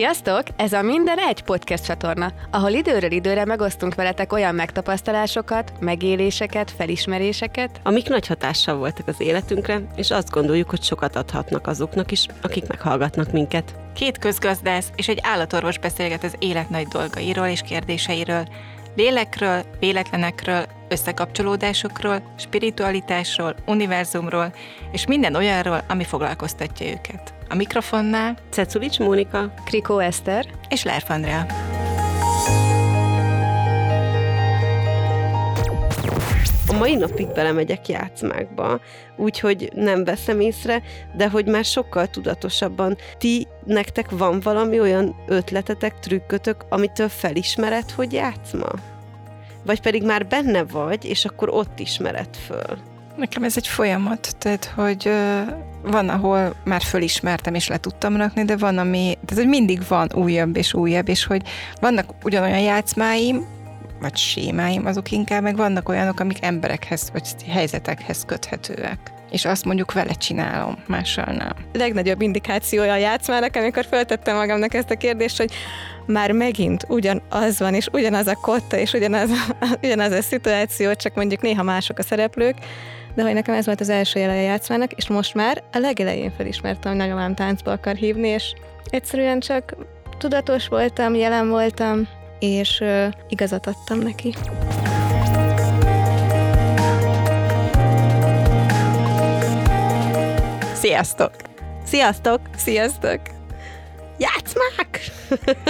Sziasztok! Ez a Minden Egy podcast csatorna, ahol időről időre megosztunk veletek olyan megtapasztalásokat, megéléseket, felismeréseket, amik nagy hatással voltak az életünkre, és azt gondoljuk, hogy sokat adhatnak azoknak is, akik meghallgatnak minket. Két közgazdász és egy állatorvos beszélget az élet nagy dolgairól és kérdéseiről, lélekről, véletlenekről, összekapcsolódásokról, spiritualitásról, univerzumról, és minden olyanról, ami foglalkoztatja őket. A mikrofonnál Cekulics Mónika, Krikó Eszter és Lerf Andrea. A mai napig belemegyek játszmákba, úgyhogy nem veszem észre, de hogy már sokkal tudatosabban. Ti, nektek van valami olyan ötletetek, trükkötök, amitől felismered, hogy játszma? Vagy pedig már benne vagy, és akkor ott ismered föl? Nekem ez egy folyamat, tehát hogy van, ahol már fölismertem és le tudtam rakni, de van, ami, tehát hogy mindig van újabb és újabb, és hogy vannak ugyanolyan játszmáim, vagy sémáim, azok inkább, meg vannak olyanok, amik emberekhez vagy helyzetekhez köthetőek és azt mondjuk vele csinálom, mással nem. legnagyobb indikációja a játszmának, amikor föltettem magamnak ezt a kérdést, hogy már megint ugyanaz van, és ugyanaz a kotta, és ugyanaz, ugyanaz a szituáció, csak mondjuk néha mások a szereplők, de hogy nekem ez volt az első jele a játszmának, és most már a legelején felismertem, hogy nagyomám táncba akar hívni, és egyszerűen csak tudatos voltam, jelen voltam, és uh, igazat adtam neki. Sziasztok! Sziasztok! Sziasztok! Játszmák!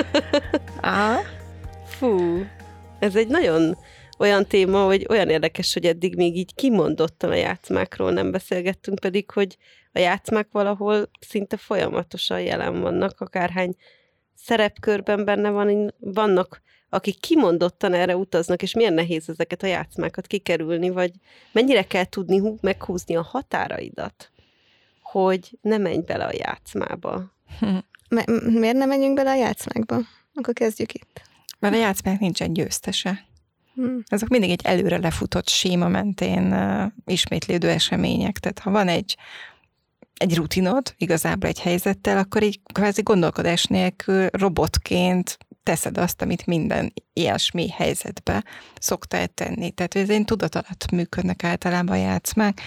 Aha. Fú, ez egy nagyon olyan téma, hogy olyan érdekes, hogy eddig még így kimondottan a játszmákról nem beszélgettünk, pedig, hogy a játszmák valahol szinte folyamatosan jelen vannak, akárhány szerepkörben benne van, vannak, akik kimondottan erre utaznak, és milyen nehéz ezeket a játszmákat kikerülni, vagy mennyire kell tudni hú, meghúzni a határaidat, hogy ne menj bele a játszmába. M- miért nem menjünk bele a játszmákba? Akkor kezdjük itt. Mert a játszmának nincsen győztese. Hm. Azok mindig egy előre lefutott séma mentén uh, ismétlődő események. Tehát ha van egy, egy rutinod, igazából egy helyzettel, akkor így kvázi gondolkodás nélkül robotként teszed azt, amit minden ilyesmi helyzetbe szoktál tenni. Tehát ez egy tudat alatt működnek általában a játszmák.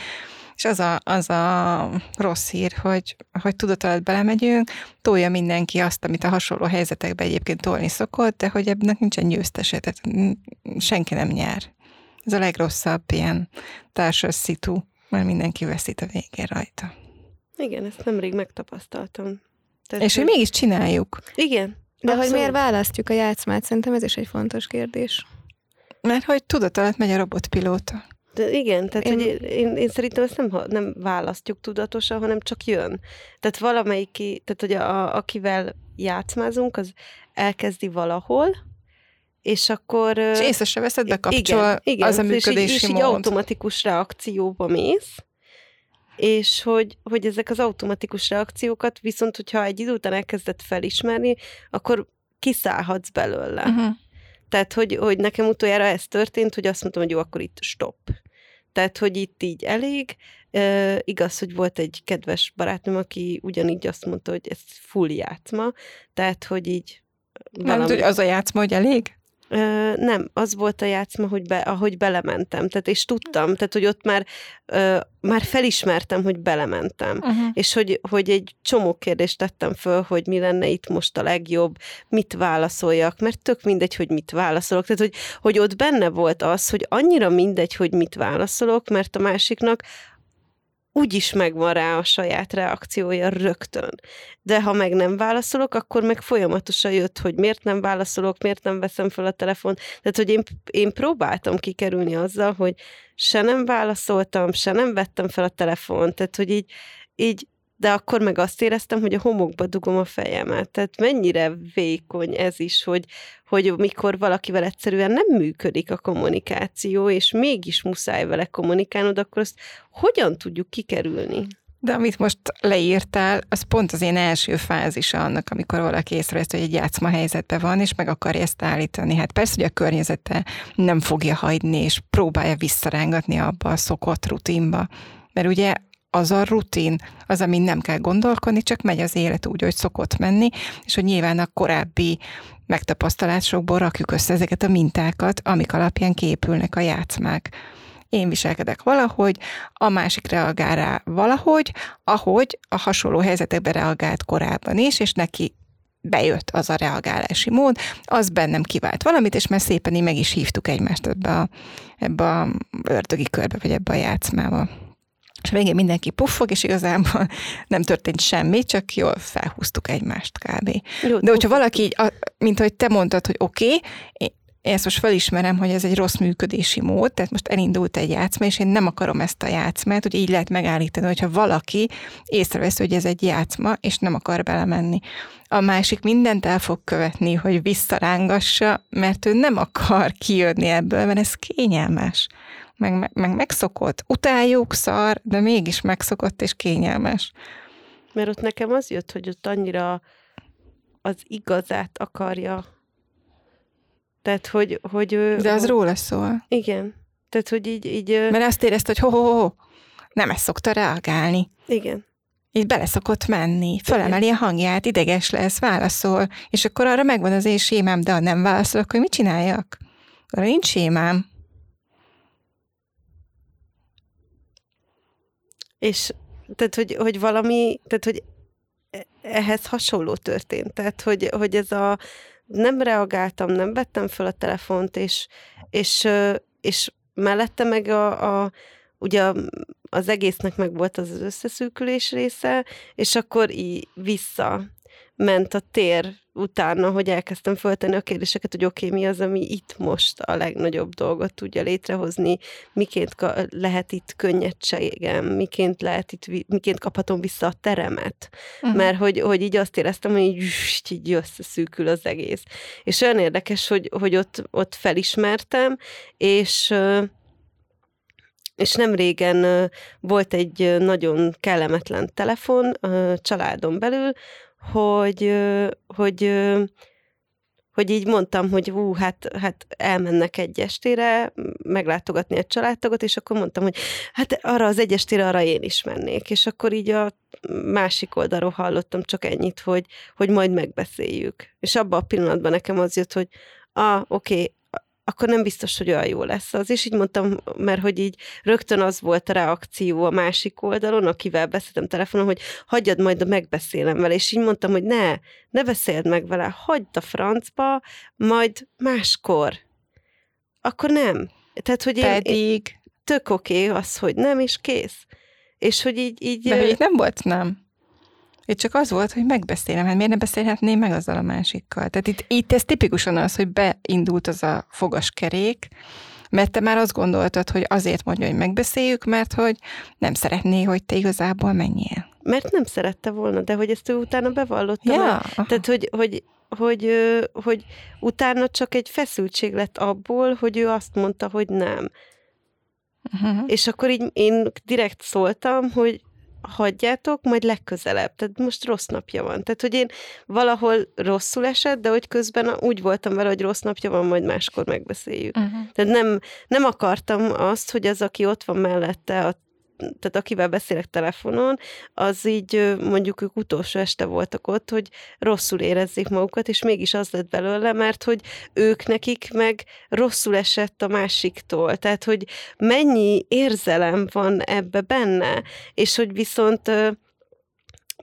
És az a, az a rossz hír, hogy, hogy tudat alatt belemegyünk, tolja mindenki azt, amit a hasonló helyzetekben egyébként tolni szokott, de hogy ebben nincsen győztese, tehát senki nem nyer. Ez a legrosszabb ilyen társas szitu, mert mindenki veszít a végén rajta. Igen, ezt nemrég megtapasztaltam. Tehát, És hogy mégis csináljuk. Igen. De hogy abszolút. miért választjuk a játszmát? Szerintem ez is egy fontos kérdés. Mert hogy tudat alatt megy a robotpilóta. De igen, tehát Én-. Hogy én, én szerintem ezt nem, nem választjuk tudatosan, hanem csak jön. Tehát valamelyik, tehát hogy a, akivel játszmázunk, az elkezdi valahol, és akkor... És észre se veszed, igen, bekapcsol igen, az a és így, működési és így mód. automatikus reakcióba mész, és hogy, hogy ezek az automatikus reakciókat viszont, hogyha egy idő után elkezdett felismerni, akkor kiszállhatsz belőle. Uh-huh. Tehát, hogy, hogy nekem utoljára ez történt, hogy azt mondtam, hogy jó, akkor itt stop. Tehát, hogy itt így elég. E, igaz, hogy volt egy kedves barátnőm, aki ugyanígy azt mondta, hogy ez full játszma, tehát, hogy így Nem, hogy az a játszma, hogy elég? Ö, nem, az volt a játszma, hogy be, ahogy belementem. Tehát, és tudtam, tehát, hogy ott már, ö, már felismertem, hogy belementem. Uh-huh. És hogy, hogy egy csomó kérdést tettem föl, hogy mi lenne itt most a legjobb, mit válaszoljak, mert tök mindegy, hogy mit válaszolok. Tehát, hogy, hogy ott benne volt az, hogy annyira mindegy, hogy mit válaszolok, mert a másiknak úgyis megvan rá a saját reakciója rögtön. De ha meg nem válaszolok, akkor meg folyamatosan jött, hogy miért nem válaszolok, miért nem veszem fel a telefon. Tehát, hogy én, én próbáltam kikerülni azzal, hogy se nem válaszoltam, se nem vettem fel a telefon, tehát, hogy így, így de akkor meg azt éreztem, hogy a homokba dugom a fejemet. Tehát mennyire vékony ez is, hogy, hogy mikor valakivel egyszerűen nem működik a kommunikáció, és mégis muszáj vele kommunikálnod, akkor azt hogyan tudjuk kikerülni? De amit most leírtál, az pont az én első fázisa annak, amikor valaki észrevesz, hogy egy játszma helyzetben van, és meg akarja ezt állítani. Hát persze, hogy a környezete nem fogja hagyni, és próbálja visszarángatni abba a szokott rutinba. Mert ugye az a rutin, az, amin nem kell gondolkodni, csak megy az élet úgy, hogy szokott menni, és hogy nyilván a korábbi megtapasztalásokból rakjuk össze ezeket a mintákat, amik alapján képülnek a játszmák. Én viselkedek valahogy, a másik reagál rá valahogy, ahogy a hasonló helyzetekben reagált korábban is, és neki bejött az a reagálási mód, az bennem kivált valamit, és már szépen így meg is hívtuk egymást ebbe a, ebbe a ördögi körbe, vagy ebbe a játszmába. És végén mindenki puffog, és igazából nem történt semmi, csak jól felhúztuk egymást kb. Jó, De hogyha valaki így, mint hogy te mondtad, hogy oké, okay, én ezt most felismerem, hogy ez egy rossz működési mód, tehát most elindult egy játszma, és én nem akarom ezt a játszmát, hogy így lehet megállítani, hogyha valaki észrevesz, hogy ez egy játszma, és nem akar belemenni. A másik mindent el fog követni, hogy visszarángassa, mert ő nem akar kijönni ebből, mert ez kényelmes. Meg, meg, meg megszokott. Utáljuk, szar, de mégis megszokott és kényelmes. Mert ott nekem az jött, hogy ott annyira az igazát akarja tehát, hogy... hogy De az hogy, róla szól. Igen. Tehát, hogy így... így Mert azt érezte, hogy ho, ho, ho, nem ezt szokta reagálni. Igen. Így bele szokott menni, felemeli a hangját, ideges lesz, válaszol, és akkor arra megvan az én sémám, de ha nem válaszol, akkor mit csináljak? Arra nincs sémám. És tehát, hogy, hogy valami, tehát, hogy e, ehhez hasonló történt. Tehát, hogy, hogy ez a, nem reagáltam, nem vettem fel a telefont, és, és, és mellette meg a, a ugye az egésznek meg volt az összeszűkülés része, és akkor így vissza ment a tér utána, hogy elkezdtem föltenni a kérdéseket, hogy oké, okay, mi az, ami itt most a legnagyobb dolgot tudja létrehozni, miként lehet itt könnyedségem, miként, lehet itt, miként kaphatom vissza a teremet. Uh-huh. Mert hogy, hogy így azt éreztem, hogy így, így összeszűkül az egész. És olyan érdekes, hogy, hogy ott, ott felismertem, és és nem régen volt egy nagyon kellemetlen telefon a családon belül, hogy, hogy, hogy így mondtam, hogy hú, hát, hát elmennek egy estére meglátogatni egy családtagot, és akkor mondtam, hogy hát arra az egy estére arra én is mennék. És akkor így a másik oldalról hallottam csak ennyit, hogy, hogy majd megbeszéljük. És abban a pillanatban nekem az jött, hogy ah, oké, okay, akkor nem biztos, hogy olyan jó lesz az. És így mondtam, mert hogy így rögtön az volt a reakció a másik oldalon, akivel beszéltem telefonon, hogy hagyjad majd a megbeszélem vele. És így mondtam, hogy ne, ne beszéld meg vele, hagyd a francba, majd máskor. Akkor nem. Tehát, hogy én, Pedig... Én, tök oké okay az, hogy nem, és kész. És hogy így... így De hogy nem volt nem. Itt csak az volt, hogy megbeszélem, hát miért ne beszélhetném meg azzal a másikkal. Tehát itt, itt ez tipikusan az, hogy beindult az a fogaskerék, mert te már azt gondoltad, hogy azért mondja, hogy megbeszéljük, mert hogy nem szeretné, hogy te igazából menjél. Mert nem szerette volna, de hogy ezt ő utána bevallotta. Ja, Tehát, hogy, hogy, hogy, hogy utána csak egy feszültség lett abból, hogy ő azt mondta, hogy nem. Uh-huh. És akkor így én direkt szóltam, hogy hagyjátok, majd legközelebb. Tehát most rossz napja van. Tehát, hogy én valahol rosszul esett, de hogy közben úgy voltam vele, hogy rossz napja van, majd máskor megbeszéljük. Uh-huh. Tehát nem, nem akartam azt, hogy az, aki ott van mellette a tehát akivel beszélek telefonon, az így mondjuk ők utolsó este voltak ott, hogy rosszul érezzék magukat, és mégis az lett belőle, mert hogy ők nekik meg rosszul esett a másiktól. Tehát, hogy mennyi érzelem van ebbe benne, és hogy viszont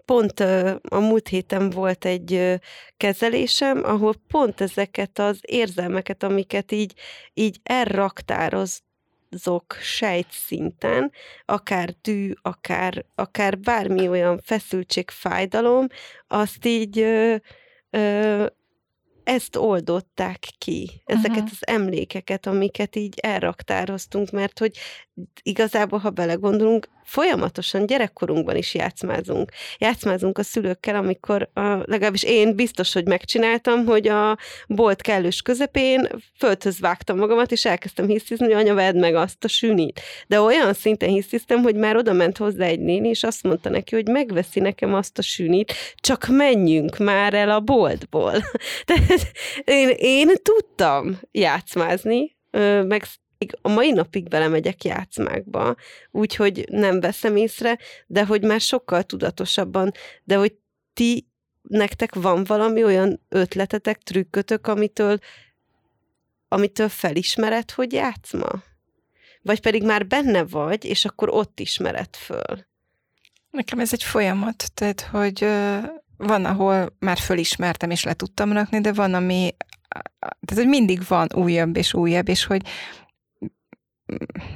pont a múlt héten volt egy kezelésem, ahol pont ezeket az érzelmeket, amiket így, így elraktároz, azok sejtszinten, akár dű, akár, akár bármi olyan feszültség, fájdalom, azt így ö, ö, ezt oldották ki, ezeket uh-huh. az emlékeket, amiket így elraktároztunk, mert hogy igazából, ha belegondolunk, folyamatosan gyerekkorunkban is játszmázunk. Játszmázunk a szülőkkel, amikor a, legalábbis én biztos, hogy megcsináltam, hogy a bolt kellős közepén földhöz vágtam magamat, és elkezdtem hisztizni, hogy anya, vedd meg azt a sünit. De olyan szinten hisztiztem, hogy már oda ment hozzá egy néni, és azt mondta neki, hogy megveszi nekem azt a sünit, csak menjünk már el a boltból. Tehát én, én tudtam játszmázni, meg A mai napig belemegyek játszmákba, úgyhogy nem veszem észre, de hogy már sokkal tudatosabban, de hogy ti, nektek van valami olyan ötletetek, trükkötök, amitől, amitől felismered, hogy játszma? Vagy pedig már benne vagy, és akkor ott ismered föl? Nekem ez egy folyamat, tehát hogy van, ahol már fölismertem és le tudtam rakni, de van, ami, tehát hogy mindig van újabb és újabb, és hogy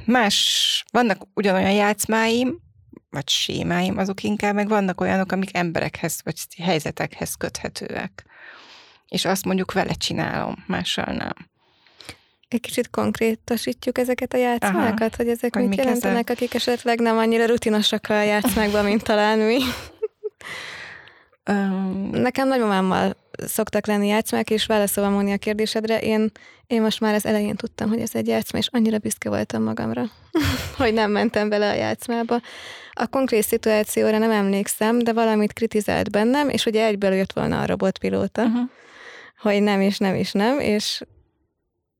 más, vannak ugyanolyan játszmáim, vagy sémáim, azok inkább, meg vannak olyanok, amik emberekhez, vagy helyzetekhez köthetőek. És azt mondjuk vele csinálom, mással nem. Egy kicsit konkrétosítjuk ezeket a játszmákat, Aha, hogy ezek hogy mit jelentenek, ezek? akik esetleg nem annyira rutinosak a játszmákban, mint talán mi. Nekem nagymamámmal szoktak lenni játszmák, és válaszolva mondani a kérdésedre, én, én most már az elején tudtam, hogy ez egy játszma, és annyira büszke voltam magamra, hogy nem mentem bele a játszmába. A konkrét szituációra nem emlékszem, de valamit kritizált bennem, és ugye egyből jött volna a robotpilóta, uh-huh. hogy nem, és nem, és nem, és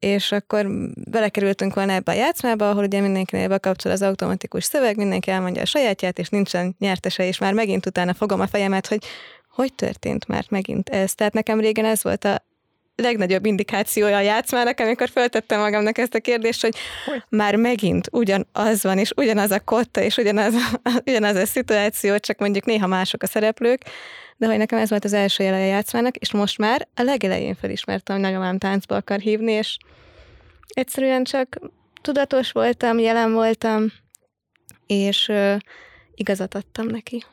és akkor belekerültünk volna ebbe a játszmába, ahol ugye mindenkinél bekapcsol az automatikus szöveg, mindenki elmondja a sajátját, és nincsen nyertese, és már megint utána fogom a fejemet, hogy hogy történt már megint ez. Tehát nekem régen ez volt a legnagyobb indikációja a játszmának, amikor feltettem magamnak ezt a kérdést, hogy, hogy? már megint ugyanaz van, és ugyanaz a kotta, és ugyanaz, ugyanaz a szituáció, csak mondjuk néha mások a szereplők, de hogy nekem ez volt az első jele a játszmának, és most már a legelején felismertem, hogy nagyomám táncba akar hívni, és egyszerűen csak tudatos voltam, jelen voltam, és uh, igazat adtam neki.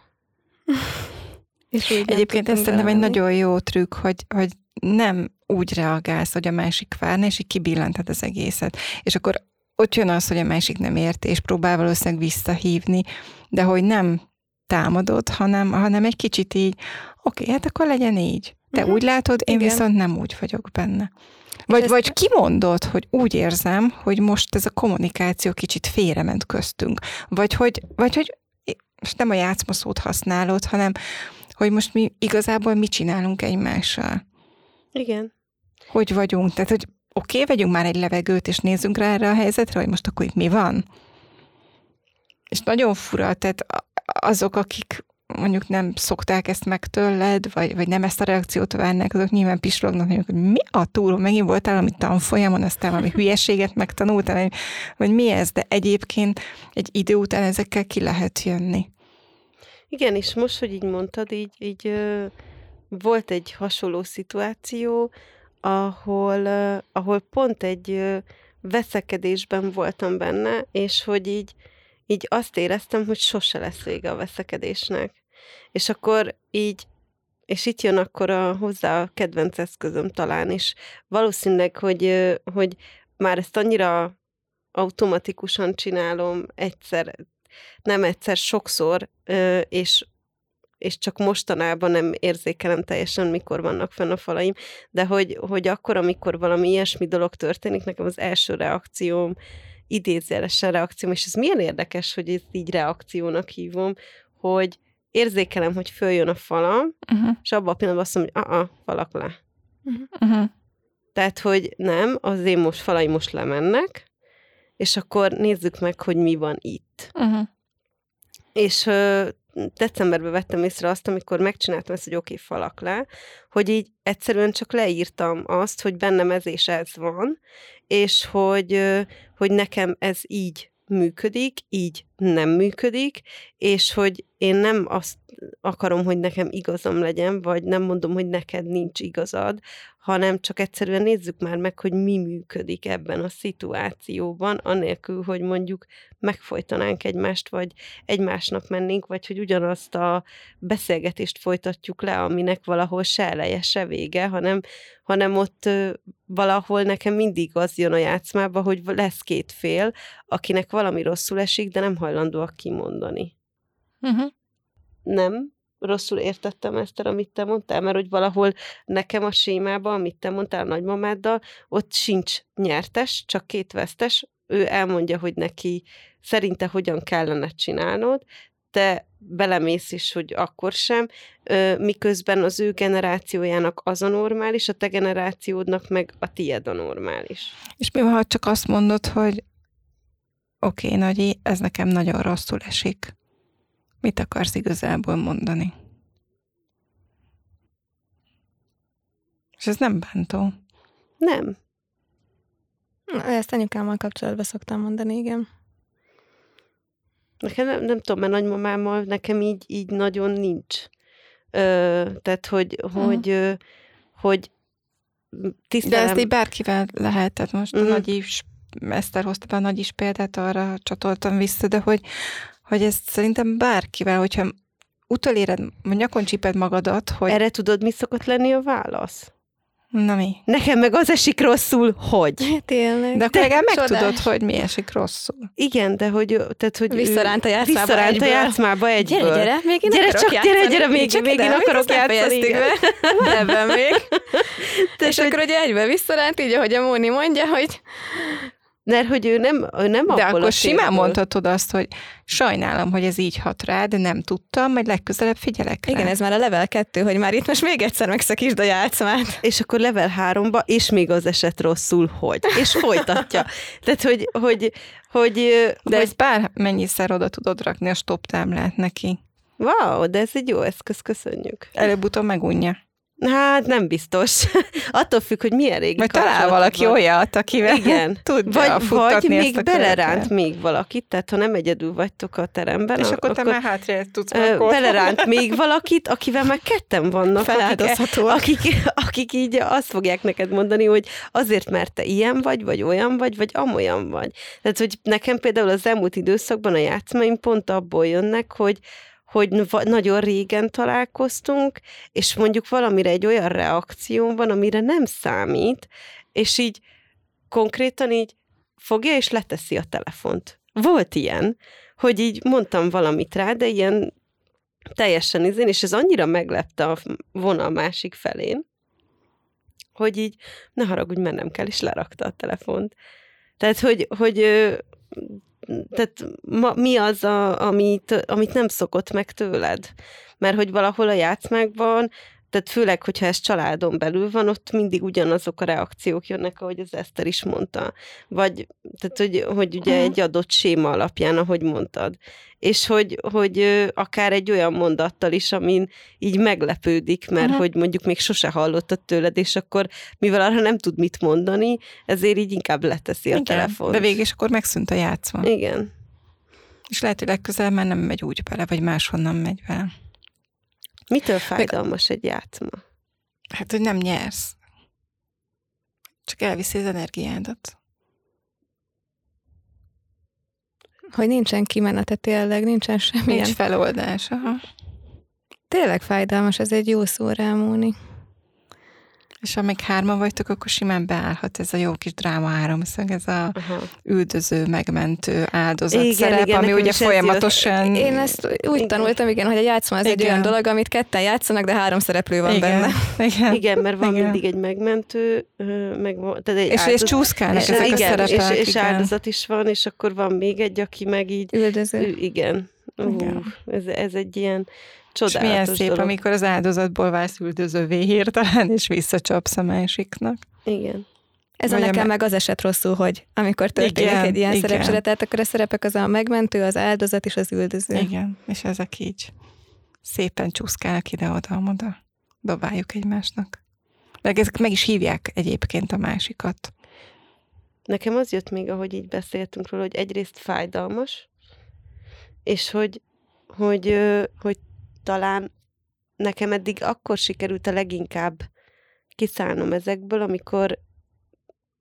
és Egyébként ez szerintem egy nagyon jó trükk, hogy, hogy nem úgy reagálsz, hogy a másik várna, és így kibillantod az egészet. És akkor ott jön az, hogy a másik nem érti, és próbál valószínűleg visszahívni, de hogy nem támadod, hanem, hanem egy kicsit így, oké, okay, hát akkor legyen így. Te uh-huh. úgy látod, én Igen. viszont nem úgy vagyok benne. Vagy, vagy kimondod, hogy úgy érzem, hogy most ez a kommunikáció kicsit félrement köztünk. Vagy hogy, vagy hogy most nem a játszmaszót használod, hanem hogy most mi igazából mit csinálunk egymással. Igen. Hogy vagyunk. Tehát, hogy oké, okay, vegyünk már egy levegőt, és nézzünk rá erre a helyzetre, hogy most akkor itt mi van. És nagyon fura, tehát azok, akik mondjuk nem szokták ezt meg tőled, vagy, vagy nem ezt a reakciót várnak, azok nyilván pislognak, hogy mi a túl, megint voltál valami tanfolyamon, aztán valami hülyeséget megtanultál, vagy mi ez, de egyébként egy idő után ezekkel ki lehet jönni. Igen, és most, hogy így mondtad, így, így ö, volt egy hasonló szituáció, ahol, ö, ahol pont egy ö, veszekedésben voltam benne, és hogy így, így azt éreztem, hogy sose lesz vége a veszekedésnek. És akkor így, és itt jön akkor a, hozzá a kedvenc eszközöm talán is. Valószínűleg, hogy, hogy már ezt annyira automatikusan csinálom egyszer, nem egyszer, sokszor, és és csak mostanában nem érzékelem teljesen, mikor vannak fenn a falaim, de hogy, hogy akkor, amikor valami ilyesmi dolog történik, nekem az első reakcióm, idézélesen reakcióm, és ez milyen érdekes, hogy ezt így reakciónak hívom, hogy érzékelem, hogy följön a falam, uh-huh. és abban a pillanatban azt mondom, hogy a falak le. Uh-huh. Tehát, hogy nem, az én most falai most lemennek, és akkor nézzük meg, hogy mi van itt. Uh-huh. És decemberben vettem észre azt, amikor megcsináltam ezt, hogy oké, okay, falak le, hogy így egyszerűen csak leírtam azt, hogy bennem ez és ez van, és hogy, hogy nekem ez így működik, így nem működik, és hogy én nem azt akarom, hogy nekem igazam legyen, vagy nem mondom, hogy neked nincs igazad, hanem csak egyszerűen nézzük már meg, hogy mi működik ebben a szituációban, anélkül, hogy mondjuk megfojtanánk egymást, vagy egymásnak mennénk, vagy hogy ugyanazt a beszélgetést folytatjuk le, aminek valahol se eleje, se vége, hanem, hanem ott valahol nekem mindig az jön a játszmába, hogy lesz két fél, akinek valami rosszul esik, de nem hajlandóak kimondani. Uh-huh. Nem? rosszul értettem ezt, amit te mondtál, mert hogy valahol nekem a sémában, amit te mondtál a nagymamáddal, ott sincs nyertes, csak két vesztes, ő elmondja, hogy neki szerinte hogyan kellene csinálnod, te belemész is, hogy akkor sem, miközben az ő generációjának az a normális, a te generációdnak meg a tied a normális. És mi van, ha csak azt mondod, hogy oké, okay, Nagyi, ez nekem nagyon rosszul esik. Mit akarsz igazából mondani? És ez nem bántó. Nem. Ezt anyukámmal kapcsolatban szoktam mondani, igen. Nekem nem, nem tudom, mert nagymamámmal nekem így, így nagyon nincs. Ö, tehát, hogy, uh-huh. hogy, ö, hogy tisztelem. De ezt így bárkivel lehet, tehát most uh-huh. a nagy is, Eszter hozta a nagy is példát, arra csatoltam vissza, de hogy, hogy ezt szerintem bárkivel, hogyha utoléred, nyakon csíped magadat, hogy... Erre tudod, mi szokott lenni a válasz? Na mi? Nekem meg az esik rosszul, hogy. Tényleg. De akkor legalább megtudod, hogy mi esik rosszul. Igen, de hogy, tehát, hogy Visszaránt a játszmába Visszaránt egyből. a játszmába egyből. Gyere, gyere, még én Gyere akarok csak, gyere, játszani. gyere, még- Csak még ide, én akarok játszani, be. Ebben még. Tehát, És akkor ugye egybe visszaránt, így ahogy a Móni mondja, hogy Mert hogy ő nem, ő nem De abból akkor simán térből. mondhatod azt, hogy sajnálom, hogy ez így hat rá, de nem tudtam, majd legközelebb figyelek rá. igen, ez már a level 2, hogy már itt most még egyszer megszakítsd a játszmát. És akkor level 3-ba, és még az eset rosszul, hogy. És folytatja. Tehát, hogy, hogy, hogy, De hogy ezt bármennyiszer oda tudod rakni a stop táblát neki. wow, de ez egy jó eszköz, köszönjük. Előbb-utóbb megunja. Hát nem biztos. Attól függ, hogy milyen régi Majd talál valaki van. olyat, akivel Igen. tudja Vagy, vagy ezt még a beleránt még valakit, tehát ha nem egyedül vagytok a teremben, És a- akkor te már hátra tudsz ö, markolni. beleránt még valakit, akivel már ketten vannak, akik, Feláldozhatóak. akik, akik így azt fogják neked mondani, hogy azért, mert te ilyen vagy, vagy olyan vagy, vagy amolyan vagy. Tehát, hogy nekem például az elmúlt időszakban a játszmaim pont abból jönnek, hogy hogy nagyon régen találkoztunk, és mondjuk valamire egy olyan reakció van, amire nem számít, és így konkrétan így fogja és leteszi a telefont. Volt ilyen, hogy így mondtam valamit rá, de ilyen teljesen izén, és ez annyira meglepte a vonal másik felén, hogy így ne haragudj, mennem kell, és lerakta a telefont. Tehát, hogy, hogy tehát ma, mi az, a, amit, amit nem szokott meg tőled? Mert hogy valahol a játszmákban, tehát főleg, hogyha ez családon belül van, ott mindig ugyanazok a reakciók jönnek, ahogy az Eszter is mondta. Vagy, tehát, hogy, hogy ugye Aha. egy adott séma alapján, ahogy mondtad. És hogy, hogy akár egy olyan mondattal is, amin így meglepődik, mert Aha. hogy mondjuk még sose hallottad tőled, és akkor, mivel arra nem tud mit mondani, ezért így inkább leteszi a Igen, telefont. de végig is akkor megszűnt a játszma. Igen. És lehet, hogy legközelebb már nem megy úgy bele, vagy máshonnan megy bele. Mitől fájdalmas egy játszma? Hát, hogy nem nyersz. Csak elviszi az energiádat. Hogy nincsen kimenete tényleg, nincsen semmilyen. Nincs feloldás. Aha. Tényleg fájdalmas, ez egy jó szó rá, Móni. És amíg hárman vagytok, akkor simán beállhat ez a jó kis dráma háromszög, ez a Aha. üldöző, megmentő áldozat Igen, szerep, igen, ami ugye folyamatosan... Én ezt úgy Igen. tanultam, igen, hogy a játszma az egy Igen. olyan dolog, amit ketten játszanak, de három szereplő van igen, benne. Igen. Igen, mert van Igen. mindig egy megmentő, meg van, tehát egy És, és áldozat- csúszkálnak és, ezek igen, a szerepek. és, és igen. áldozat is van, és akkor van még egy, aki meg így, Üldöző. igen. Ú, Igen. ez, ez egy ilyen És csodálatos milyen szép, dolog. amikor az áldozatból válsz üldözővé hirtelen, és visszacsapsz a másiknak. Igen. Ez a Vagy a nekem me- meg az eset rosszul, hogy amikor történik Igen, egy ilyen igen. szerepcsere, tehát akkor a szerepek az a megmentő, az áldozat és az üldöző. Igen, és ezek így szépen csúszkálnak ide-oda-oda. Dobáljuk egymásnak. Meg ezek meg is hívják egyébként a másikat. Nekem az jött még, ahogy így beszéltünk róla, hogy egyrészt fájdalmas, és hogy, hogy, hogy talán nekem eddig akkor sikerült a leginkább kiszállnom ezekből, amikor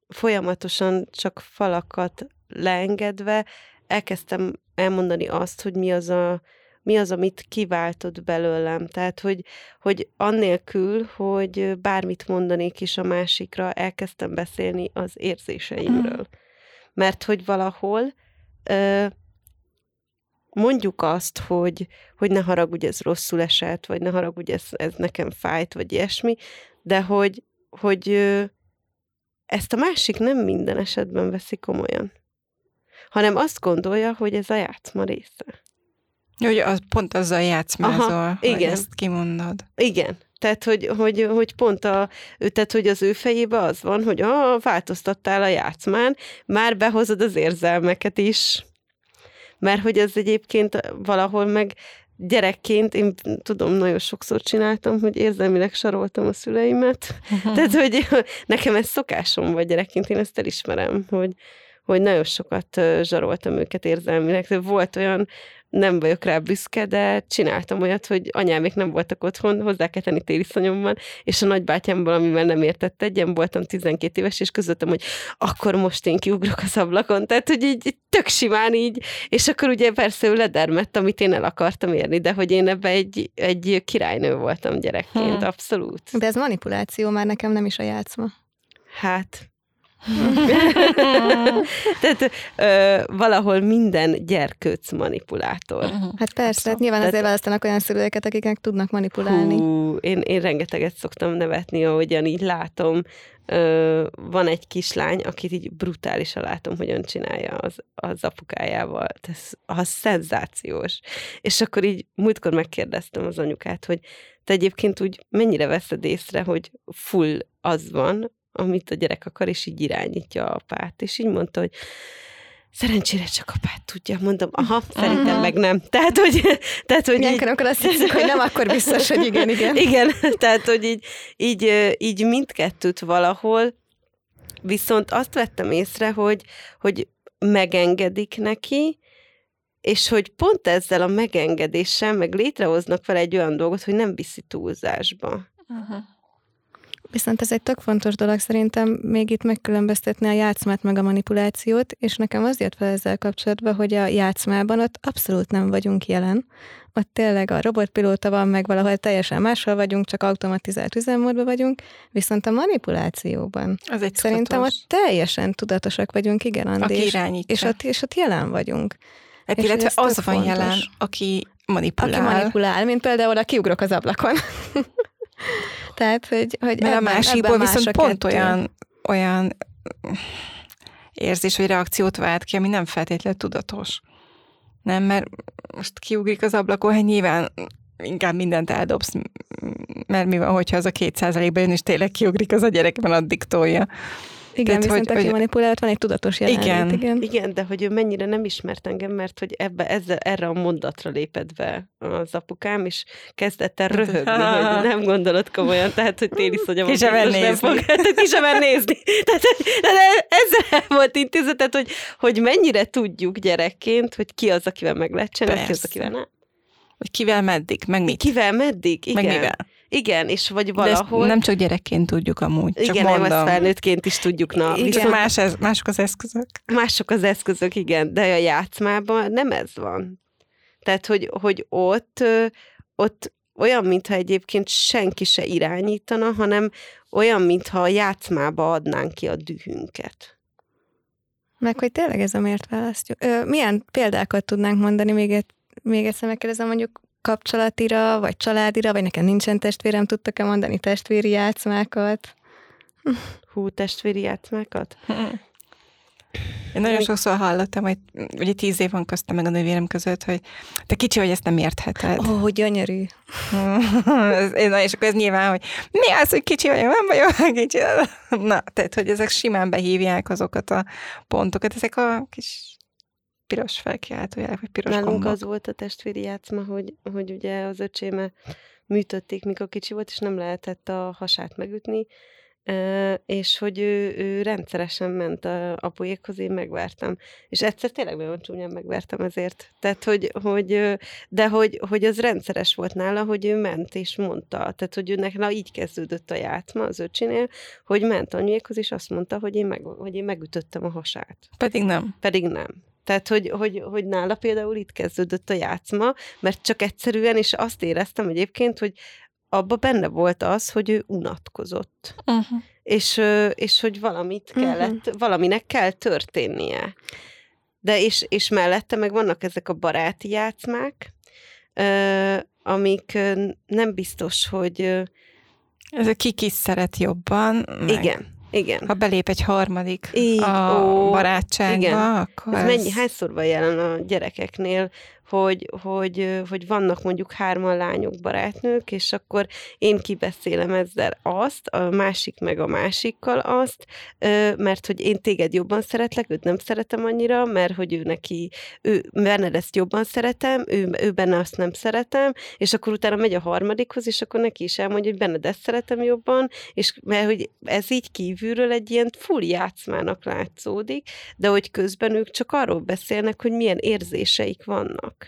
folyamatosan csak falakat leengedve elkezdtem elmondani azt, hogy mi az, a, mi az amit kiváltott belőlem. Tehát, hogy, hogy annélkül, hogy bármit mondanék is a másikra, elkezdtem beszélni az érzéseimről. Mert hogy valahol ö, mondjuk azt, hogy, hogy ne haragudj, ez rosszul esett, vagy ne haragudj, ez, ez nekem fájt, vagy ilyesmi, de hogy, hogy ezt a másik nem minden esetben veszi komolyan, hanem azt gondolja, hogy ez a játszma része. Hogy az, pont azzal játszmázol, Aha, hogy igen. ezt kimondod. Igen. Tehát, hogy, hogy, hogy pont a, tehát, hogy az ő fejébe az van, hogy ah, változtattál a játszmán, már behozod az érzelmeket is. Mert hogy ez egyébként valahol meg gyerekként, én tudom, nagyon sokszor csináltam, hogy érzelmileg saroltam a szüleimet. Tehát, hogy nekem ez szokásom vagy gyerekként, én ezt elismerem, hogy, hogy nagyon sokat zsaroltam őket érzelmileg. Tehát Volt olyan, nem vagyok rá büszke, de csináltam olyat, hogy anyámék nem voltak otthon, hozzá kell tenni téliszonyomban, és a nagybátyámból, amivel nem értett egyen, voltam 12 éves, és közöttem, hogy akkor most én kiugrok az ablakon. Tehát, hogy így így tök simán így, és akkor ugye persze ő ledermett, amit én el akartam érni, de hogy én ebbe egy, egy királynő voltam gyerekként, Hmm. abszolút. De ez manipuláció, már nekem nem is a játszma. Hát. Tehát ö, valahol minden gyerkőc manipulátor. Hát persze, hát nyilván Tehát- azért választanak olyan szülőket, akiknek tudnak manipulálni. Hú, én, én rengeteget szoktam nevetni, ahogyan így látom. Ö, van egy kislány, akit így brutálisan látom, hogyan csinálja az, az apukájával. Ez az szenzációs. És akkor így múltkor megkérdeztem az anyukát, hogy te egyébként úgy mennyire veszed észre, hogy full az van, amit a gyerek akar, és így irányítja a apát. És így mondta, hogy szerencsére csak apát tudja. Mondom, aha, szerintem Aha. meg nem. Tehát, hogy, tehát, hogy Ilyenkor, így, amikor azt hiszik, hogy nem, akkor biztos, hogy igen, igen. igen, tehát, hogy így, így, így mindkettőt valahol, viszont azt vettem észre, hogy, hogy megengedik neki, és hogy pont ezzel a megengedéssel meg létrehoznak vele egy olyan dolgot, hogy nem viszi túlzásba. Viszont ez egy tök fontos dolog szerintem még itt megkülönböztetni a játszmát meg a manipulációt, és nekem az jött fel ezzel kapcsolatban, hogy a játszmában ott abszolút nem vagyunk jelen. Ott tényleg a robotpilóta van, meg valahol teljesen máshol vagyunk, csak automatizált üzemmódban vagyunk, viszont a manipulációban Az egy szerintem tudatos, ott teljesen tudatosak vagyunk, igen, Andi, aki és, irányítja. és, ott, és ott jelen vagyunk. hát és illetve az van fontos. jelen, aki manipulál. Aki manipulál, mint például a kiugrok az ablakon. Tehát, hogy, hogy Mert a ebben- másikból ebben viszont a pont kettő. olyan, olyan érzés vagy reakciót vált ki, ami nem feltétlenül tudatos. Nem, mert most kiugrik az ablakon, hát nyilván inkább mindent eldobsz, mert mi van, hogyha az a két százalékban jön, és tényleg kiugrik az a gyerek, mert addig tolja. Igen, Tehát, viszont hogy- aki hogy- manipulál, ott van egy tudatos jelenlét. Igen. igen. Igen, de hogy ő mennyire nem ismert engem, mert hogy ebbe, ezzel, erre a mondatra lépett be az apukám, és kezdett el röhögni, hogy nem gondolod komolyan, tehát, hogy téli szogyom Ki sem nézni. fog, tehát ki sem nézni. Tehát, tehát ezzel volt intézet, tehát, hogy, hogy mennyire tudjuk gyerekként, hogy ki az, akivel meg lehet csinálni, ki az, akivel nem. Hogy kivel meddig, meg mit, Kivel, meddig? Igen. meg mivel. Igen, és vagy De valahol... nem csak gyerekként tudjuk amúgy, csak igen, nem, ezt mondom. felnőttként is tudjuk. Na, Igen. Viszont más ez, mások az eszközök. Mások az eszközök, igen, de a játszmában nem ez van. Tehát, hogy, hogy ott, ott olyan, mintha egyébként senki se irányítana, hanem olyan, mintha a játszmába adnánk ki a dühünket. Meg hogy tényleg ez a miért választjuk. Ö, milyen példákat tudnánk mondani, még, egy, még egyszer megkérdezem, mondjuk kapcsolatira, vagy családira, vagy nekem nincsen testvérem, tudtak-e mondani testvéri játszmákat? Hú, testvéri játszmákat? Én nagyon sokszor hallottam, hogy ugye tíz év van köztem meg a nővérem között, hogy te kicsi vagy, ezt nem értheted. Ó, oh, gyönyörű. Én- Na, és akkor ez nyilván, hogy mi az, hogy kicsi vagyok, nem vagyok kicsi. Na, tehát, hogy ezek simán behívják azokat a pontokat, ezek a kis piros felkiáltójelek, vagy piros Nálunk gombok. az volt a testvéri játszma, hogy, hogy ugye az öcséme műtötték, mikor kicsi volt, és nem lehetett a hasát megütni, és hogy ő, ő rendszeresen ment a apuékhoz, én megvertem. És egyszer tényleg nagyon csúnyán megvertem ezért. Tehát, hogy, hogy de hogy, hogy az rendszeres volt nála, hogy ő ment és mondta. Tehát, hogy őnek na, így kezdődött a játszma az öcsinél, hogy ment anyuékhoz, és azt mondta, hogy én, meg, hogy én megütöttem a hasát. Pedig nem. Pedig nem. Tehát, hogy, hogy, hogy nála például itt kezdődött a játszma, mert csak egyszerűen, és azt éreztem egyébként, hogy abba benne volt az, hogy ő unatkozott. Uh-huh. És, és hogy valamit Mhm. kellett, valaminek kell történnie. De és, és mellette meg vannak ezek a baráti játszmák, amik nem biztos, hogy Ez a ki kis szeret jobban. Meg igen, igen. Ha belép egy harmadik Így, a ó, barátságba, igen. akkor Ez mennyi, hányszor van jelen a gyerekeknél, hogy, hogy, hogy vannak mondjuk hárman lányok barátnők, és akkor én kibeszélem ezzel azt, a másik meg a másikkal azt, mert hogy én téged jobban szeretlek, őt nem szeretem annyira, mert hogy ő neki, ő benned ezt jobban szeretem, ő, ő benne azt nem szeretem, és akkor utána megy a harmadikhoz, és akkor neki is elmondja, hogy benned ezt szeretem jobban, és mert hogy ez így kívülről egy ilyen full játszmának látszódik, de hogy közben ők csak arról beszélnek, hogy milyen érzéseik vannak.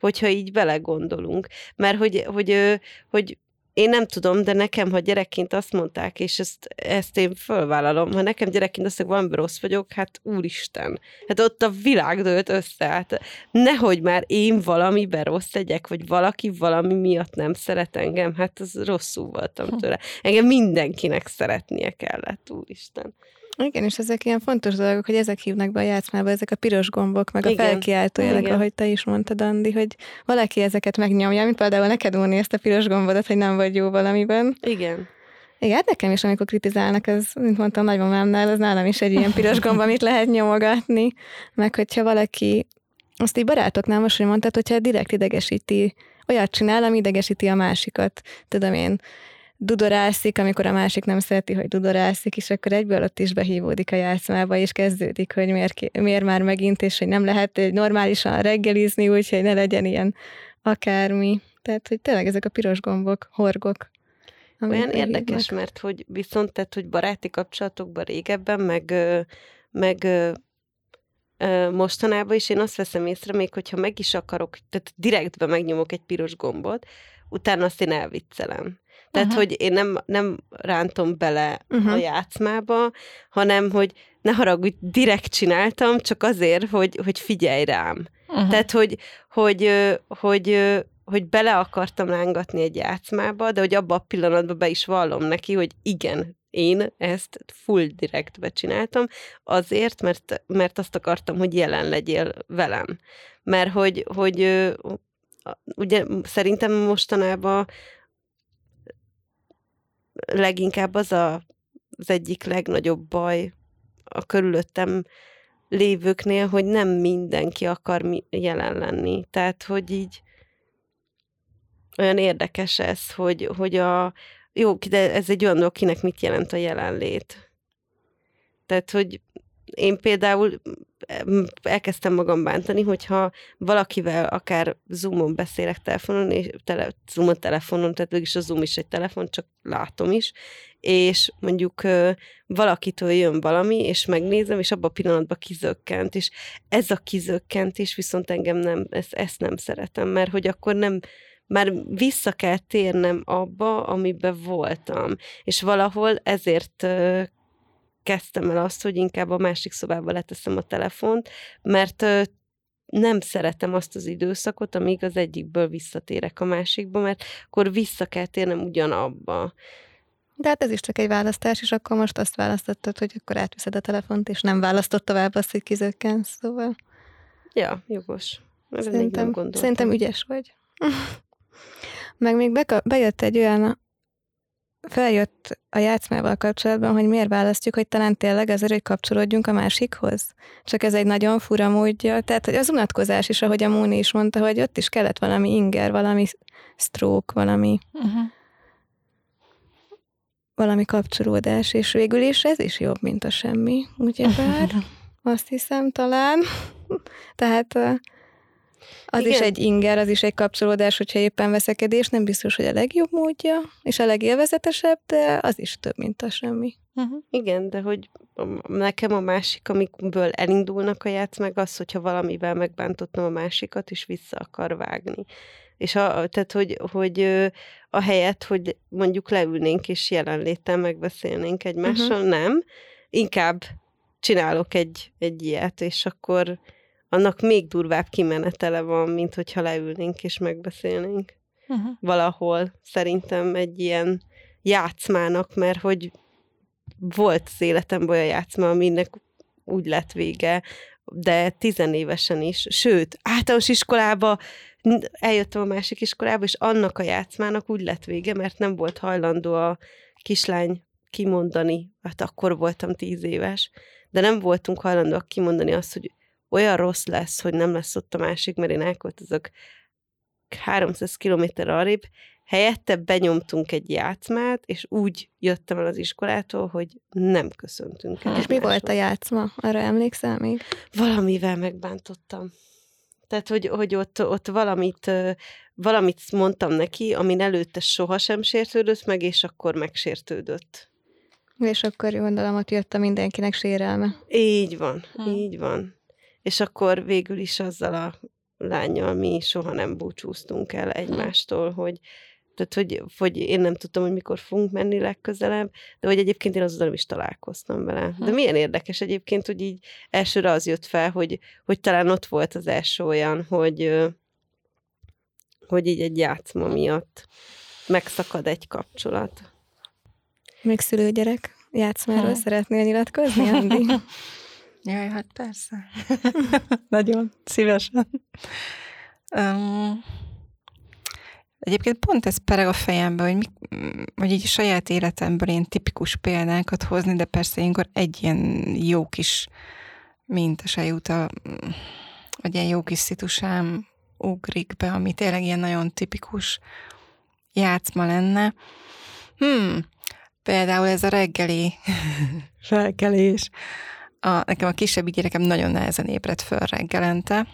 Hogyha így belegondolunk. Mert hogy, hogy, hogy én nem tudom, de nekem, ha gyerekként azt mondták, és ezt, ezt én fölvállalom, ha nekem gyerekként azt mondják, valami rossz vagyok, hát úristen, hát ott a világ dőlt össze, hát nehogy már én valamiben rossz legyek, vagy valaki valami miatt nem szeret engem, hát az rosszul voltam tőle. Engem mindenkinek szeretnie kellett, úristen. Igen, és ezek ilyen fontos dolgok, hogy ezek hívnak be a játszmába, ezek a piros gombok, meg Igen. a felkiáltó jelek, ahogy te is mondtad, Andi, hogy valaki ezeket megnyomja, mint például neked úrni ezt a piros gombodat, hogy nem vagy jó valamiben. Igen. Igen, hát nekem is, amikor kritizálnak, ez, mint mondtam, nagymamámnál, az nálam is egy ilyen piros gomb, amit lehet nyomogatni, meg hogyha valaki, azt így barátoknál most, hogy mondtad, hogyha direkt idegesíti, olyat csinál, ami idegesíti a másikat. Tudom én, dudorászik, amikor a másik nem szereti, hogy dudorászik, és akkor egyből ott is behívódik a játszmába, és kezdődik, hogy miért, miért már megint, és hogy nem lehet normálisan reggelizni, úgyhogy ne legyen ilyen akármi. Tehát, hogy tényleg ezek a piros gombok, horgok. Olyan érdekes, hívnak. mert hogy viszont tehát, hogy baráti kapcsolatokban régebben, meg, meg mostanában is én azt veszem észre, még hogyha meg is akarok, tehát direktben megnyomok egy piros gombot, utána azt én elviccelem. Tehát, uh-huh. hogy én nem, nem rántom bele uh-huh. a játszmába, hanem, hogy ne haragudj, direkt csináltam, csak azért, hogy, hogy figyelj rám. Uh-huh. Tehát, hogy, hogy, hogy, hogy bele akartam rángatni egy játszmába, de hogy abban a pillanatban be is vallom neki, hogy igen, én ezt full direktbe csináltam, azért, mert, mert azt akartam, hogy jelen legyél velem. Mert hogy, hogy ugye szerintem mostanában leginkább az a, az egyik legnagyobb baj a körülöttem lévőknél, hogy nem mindenki akar jelen lenni. Tehát, hogy így olyan érdekes ez, hogy, hogy a, jó, de ez egy olyan dolog, kinek mit jelent a jelenlét. Tehát, hogy én például elkezdtem magam bántani, hogyha valakivel akár Zoomon beszélek telefonon, és tele, Zoomon telefonon, tehát is a Zoom is egy telefon, csak látom is, és mondjuk valakitől jön valami, és megnézem, és abban a pillanatban kizökkent, és ez a kizökkentés viszont engem nem, ezt, ezt nem szeretem, mert hogy akkor nem, már vissza kell térnem abba, amiben voltam. És valahol ezért kezdtem el azt, hogy inkább a másik szobába leteszem a telefont, mert nem szeretem azt az időszakot, amíg az egyikből visszatérek a másikba, mert akkor vissza kell térnem ugyanabba. De hát ez is csak egy választás, és akkor most azt választottad, hogy akkor átviszed a telefont, és nem választott tovább azt, hogy kizökkensz, szóval... Ja, jogos. Ez szerintem, szerintem ügyes vagy. Meg még beka, bejött egy olyan feljött a játszmával kapcsolatban, hogy miért választjuk, hogy talán tényleg azért, hogy kapcsolódjunk a másikhoz. Csak ez egy nagyon fura módja. Tehát hogy az unatkozás is, ahogy a Móni is mondta, hogy ott is kellett valami inger, valami stroke, valami uh-huh. valami kapcsolódás, és végül is ez is jobb, mint a semmi, ugyebár. Azt hiszem talán. Tehát az Igen. is egy inger, az is egy kapcsolódás, hogyha éppen veszekedés, nem biztos, hogy a legjobb módja, és a legélvezetesebb, de az is több, mint a semmi. Uh-huh. Igen, de hogy nekem a másik, amikből elindulnak a játsz, meg az, hogyha valamivel megbántottam a másikat, és vissza akar vágni. És a, tehát, hogy, hogy a helyet, hogy mondjuk leülnénk és jelenléten megbeszélnénk egymással, uh-huh. nem. Inkább csinálok egy, egy ilyet, és akkor annak még durvább kimenetele van, mint hogyha leülnénk és megbeszélnénk. Uh-huh. Valahol szerintem egy ilyen játszmának, mert hogy volt az életemben olyan játszma, aminek úgy lett vége, de tizenévesen is, sőt, általános iskolába eljöttem a másik iskolába, és annak a játszmának úgy lett vége, mert nem volt hajlandó a kislány kimondani, hát akkor voltam tíz éves, de nem voltunk hajlandóak kimondani azt, hogy olyan rossz lesz, hogy nem lesz ott a másik, mert én elköltözök 300 kilométer arrébb, helyette benyomtunk egy játszmát, és úgy jöttem el az iskolától, hogy nem köszöntünk el. És mi volt a játszma? Arra emlékszel még? Valamivel megbántottam. Tehát, hogy, hogy ott, ott valamit, valamit mondtam neki, amin előtte sohasem sértődött meg, és akkor megsértődött. És akkor gondolom, ott jött a mindenkinek sérelme. Így van, hmm. így van. És akkor végül is azzal a lányjal mi soha nem búcsúztunk el egymástól, hogy, tehát, hogy, hogy én nem tudtam, hogy mikor fogunk menni legközelebb, de hogy egyébként én azonnal is találkoztam vele. De hm. milyen érdekes egyébként, hogy így elsőre az jött fel, hogy, hogy talán ott volt az első olyan, hogy, hogy így egy játszma miatt megszakad egy kapcsolat. Még szülőgyerek játszmáról ha. szeretnél nyilatkozni, Andi? Jaj, hát persze. Nagyon szívesen. Um, Egyébként pont ez pereg a fejembe, hogy, mi, hogy így saját életemből én tipikus példákat hozni, de persze ilyenkor egy ilyen jó kis minta jut a, vagy ilyen jó kis szitusám ugrik be, ami tényleg ilyen nagyon tipikus játszma lenne. Hmm, például ez a reggeli felkelés. A, nekem a kisebb gyerekem nagyon nehezen ébredt föl reggelente,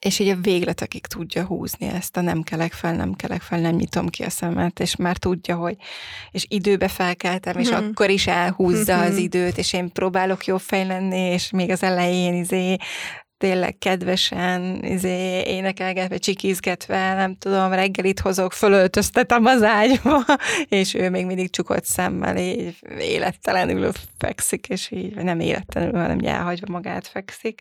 és így a végletekig tudja húzni ezt a nem kelek fel, nem kelek fel, nem nyitom ki a szemet, és már tudja, hogy és időbe felkeltem, és mm-hmm. akkor is elhúzza mm-hmm. az mhm. időt, és én próbálok jó fej lenni, és még az elején izé tényleg kedvesen izé, énekelgetve, csikizgetve, nem tudom, reggelit hozok, fölöltöztetem az ágyba, és ő még mindig csukott szemmel, így élettelenül fekszik, és így, nem élettelenül, hanem elhagyva magát fekszik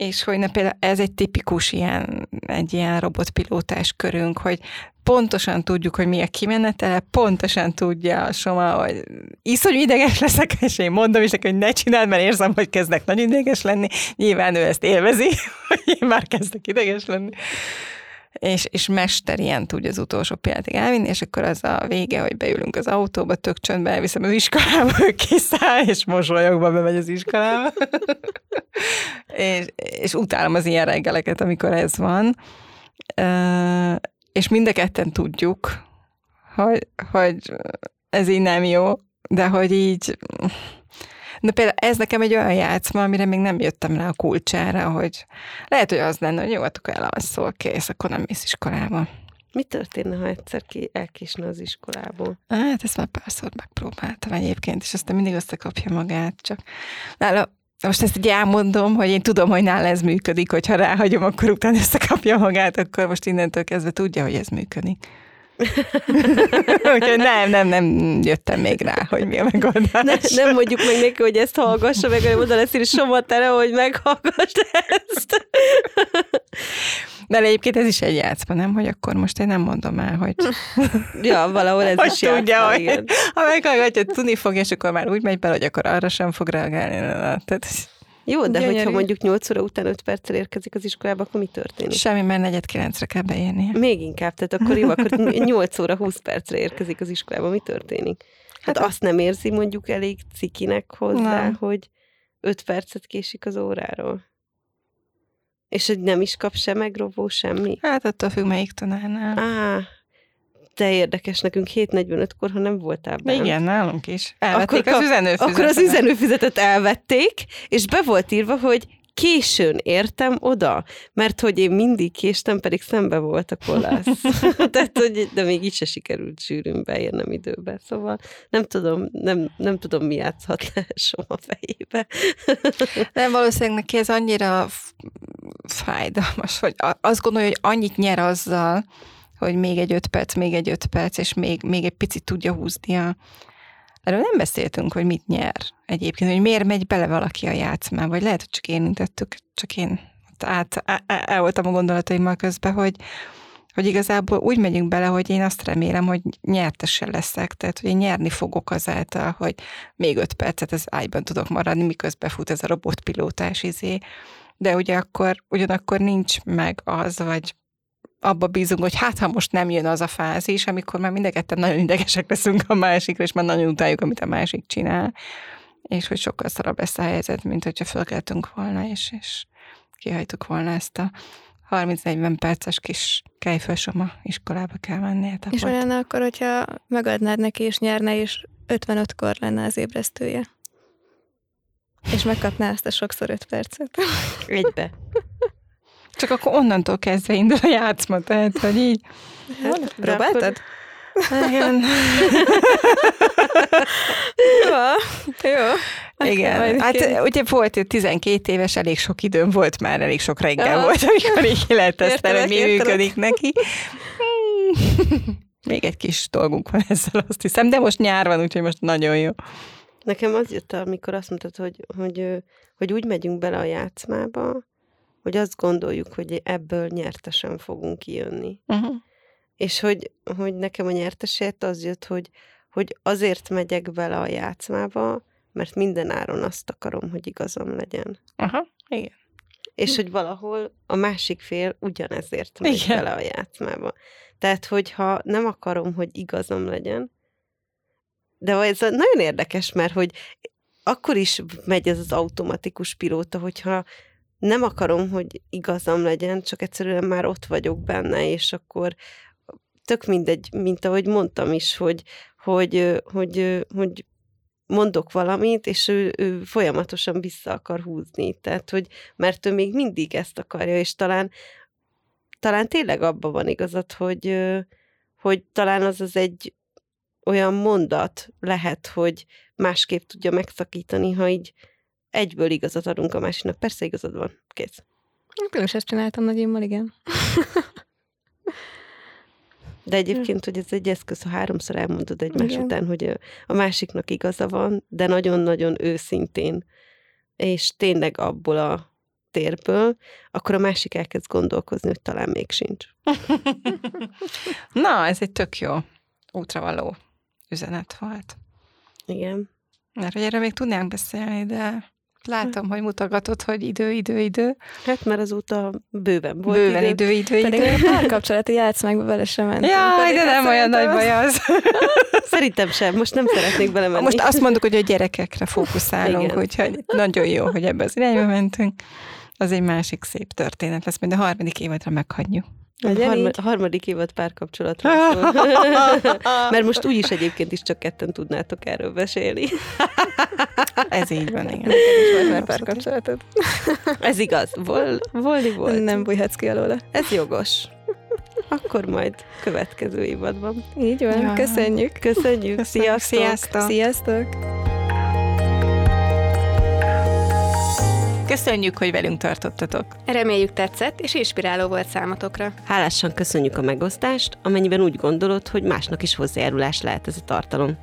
és hogy ne, például ez egy tipikus ilyen, egy ilyen robotpilótás körünk, hogy pontosan tudjuk, hogy mi a kimenetele, pontosan tudja a Soma, hogy iszonyú ideges leszek, és én mondom is hogy ne csináld, mert érzem, hogy kezdek nagyon ideges lenni. Nyilván ő ezt élvezi, hogy én már kezdek ideges lenni és, és mester ilyen tudja az utolsó pillanatig elvinni, és akkor az a vége, hogy beülünk az autóba, tök csöndbe elviszem az iskolába, ő kiszáll, és mosolyogva bemegy az iskolába. és, és utálom az ilyen reggeleket, amikor ez van. És mind a ketten tudjuk, hogy, hogy ez így nem jó, de hogy így de például ez nekem egy olyan játszma, amire még nem jöttem rá a kulcsára, hogy lehet, hogy az lenne, hogy jó, hát akkor elalszol, kész, akkor nem mész iskolába. Mi történne, ha egyszer ki elkésne az iskolából? Hát ezt már párszor megpróbáltam egyébként, és aztán mindig összekapja magát, csak nála most ezt így elmondom, hogy én tudom, hogy nála ez működik, hogyha ráhagyom, akkor utána összekapja magát, akkor most innentől kezdve tudja, hogy ez működik. Úgyhogy nem, nem, nem jöttem még rá, hogy mi a megoldás. Ne, nem mondjuk meg neki, hogy ezt hallgassa meg, hogy oda lesz is somatele, hogy meghallgass ezt. De egyébként ez is egy játszma, nem? Hogy akkor most én nem mondom el, hogy... ja, valahol ez hogy is tudja, játszma, hogy igen. Ha meghallgatja, tudni fog, és akkor már úgy megy bele, hogy akkor arra sem fog reagálni. Tehát jó, de Gyönyörű. hogyha mondjuk 8 óra után 5 perccel érkezik az iskolába, akkor mi történik? Semmi, mert negyed kilencre kell beérni. Még inkább, tehát akkor jó, akkor 8 óra 20 percre érkezik az iskolába, mi történik? Hát, hát azt nem érzi mondjuk elég cikinek hozzá, nem. hogy 5 percet késik az óráról. És hogy nem is kap sem megrovó semmi? Hát attól függ, melyik tanárnál. Á, de érdekes, nekünk 7.45-kor, ha nem voltál benne. Igen, nálunk is. Elvették akkor, az üzenőfüzetet. Akkor az üzenőfüzetet elvették, és be volt írva, hogy későn értem oda, mert hogy én mindig késtem, pedig szembe volt a kolász. Tehát, hogy, de még így se sikerült sűrűn beérnem időbe. Szóval nem tudom, nem, nem tudom, mi játszhat le a fejébe. nem, valószínűleg neki ez annyira fájdalmas, vagy azt gondolja, hogy annyit nyer azzal, hogy még egy öt perc, még egy öt perc, és még, még egy picit tudja húzni a... Erről nem beszéltünk, hogy mit nyer egyébként, hogy miért megy bele valaki a játszmába, vagy lehet, hogy csak érintettük, csak én át, el voltam a gondolataimmal közben, hogy, hogy igazából úgy megyünk bele, hogy én azt remélem, hogy nyertesen leszek, tehát hogy én nyerni fogok azáltal, hogy még öt percet az ágyban tudok maradni, miközben fut ez a robotpilótás izé, de ugye akkor, ugyanakkor nincs meg az, vagy abba bízunk, hogy hát ha most nem jön az a fázis, amikor már mindeketten nagyon idegesek leszünk a másikra, és már nagyon utáljuk, amit a másik csinál. és hogy sokkal szarabb lesz a helyzet, mint hogyha fölkeltünk volna, és, és kihajtuk volna ezt a 30-40 perces kis kejfősoma iskolába kell menni. Hát És mi lenne akkor, hogyha megadnád neki, és nyerne, és 55-kor lenne az ébresztője? És megkapná ezt a sokszor 5 percet. Egybe. Csak akkor onnantól kezdve indul a játszma, tehát, hogy így. Hát, próbáltad? Igen. jó. jó. Igen, hát ugye volt 12 éves, elég sok időm volt már, elég sok reggel Aha. volt, amikor így tesztelni, hogy mi Értelek, működik neki. Hmm. Még egy kis dolgunk van ezzel, azt hiszem, de most nyár van, úgyhogy most nagyon jó. Nekem az jött, amikor azt mondtad, hogy, hogy, hogy úgy megyünk bele a játszmába, hogy azt gondoljuk, hogy ebből nyertesen fogunk kijönni. Uh-huh. És hogy, hogy nekem a nyertesért az jött, hogy, hogy azért megyek bele a játszmába, mert minden áron azt akarom, hogy igazam legyen. Aha, igen. És hogy valahol a másik fél ugyanezért megy Igen. bele a játszmába. Tehát, hogyha nem akarom, hogy igazam legyen, de ez nagyon érdekes, mert hogy akkor is megy ez az automatikus pilóta, hogyha nem akarom, hogy igazam legyen, csak egyszerűen már ott vagyok benne, és akkor tök mindegy, mint ahogy mondtam is, hogy, hogy, hogy, hogy mondok valamit, és ő, ő folyamatosan vissza akar húzni. Tehát, hogy mert ő még mindig ezt akarja, és talán, talán tényleg abban van igazad, hogy, hogy talán az az egy olyan mondat lehet, hogy másképp tudja megszakítani, ha így egyből igazat adunk a másiknak. Persze igazad van. Kész. Én is ezt csináltam nagyimmal, igen. De egyébként, hogy ez egy eszköz, ha háromszor elmondod egymás Igen. után, hogy a másiknak igaza van, de nagyon-nagyon őszintén, és tényleg abból a térből, akkor a másik elkezd gondolkozni, hogy talán még sincs. Na, ez egy tök jó útravaló üzenet volt. Igen. Mert hogy erről még tudnánk beszélni, de látom, hogy mutogatod, hogy idő, idő, idő. Hát már azóta bőven volt Bőven idő. idő, idő, Pedig idő. párkapcsolati játszmákba bele sem mentem. Jaj, de nem olyan nagy baj az-. Szerintem sem, most nem szeretnék belemenni. Most azt mondjuk, hogy a gyerekekre fókuszálunk, Igen. úgyhogy nagyon jó, hogy ebbe az irányba mentünk. Az egy másik szép történet lesz, majd a harmadik évadra meghagyjuk. A Legyen harma, így. harmadik évad párkapcsolatról. Mert most úgyis egyébként is csak ketten tudnátok erről beszélni. Ez így van, igen. Is volt már párkapcsolatod. Ez igaz. Vol, volni volt. Nem bújhatsz ki alóla. Ez jogos. Akkor majd következő évadban. Így van, Ja. köszönjük. Köszönjük, Köszönjük, sziasztok! sziasztok! Sziasztok! Köszönjük, hogy velünk tartottatok. Reméljük tetszett és inspiráló volt számotokra. Hálásan köszönjük a megosztást, amennyiben úgy gondolod, hogy másnak is hozzájárulás lehet ez a tartalom.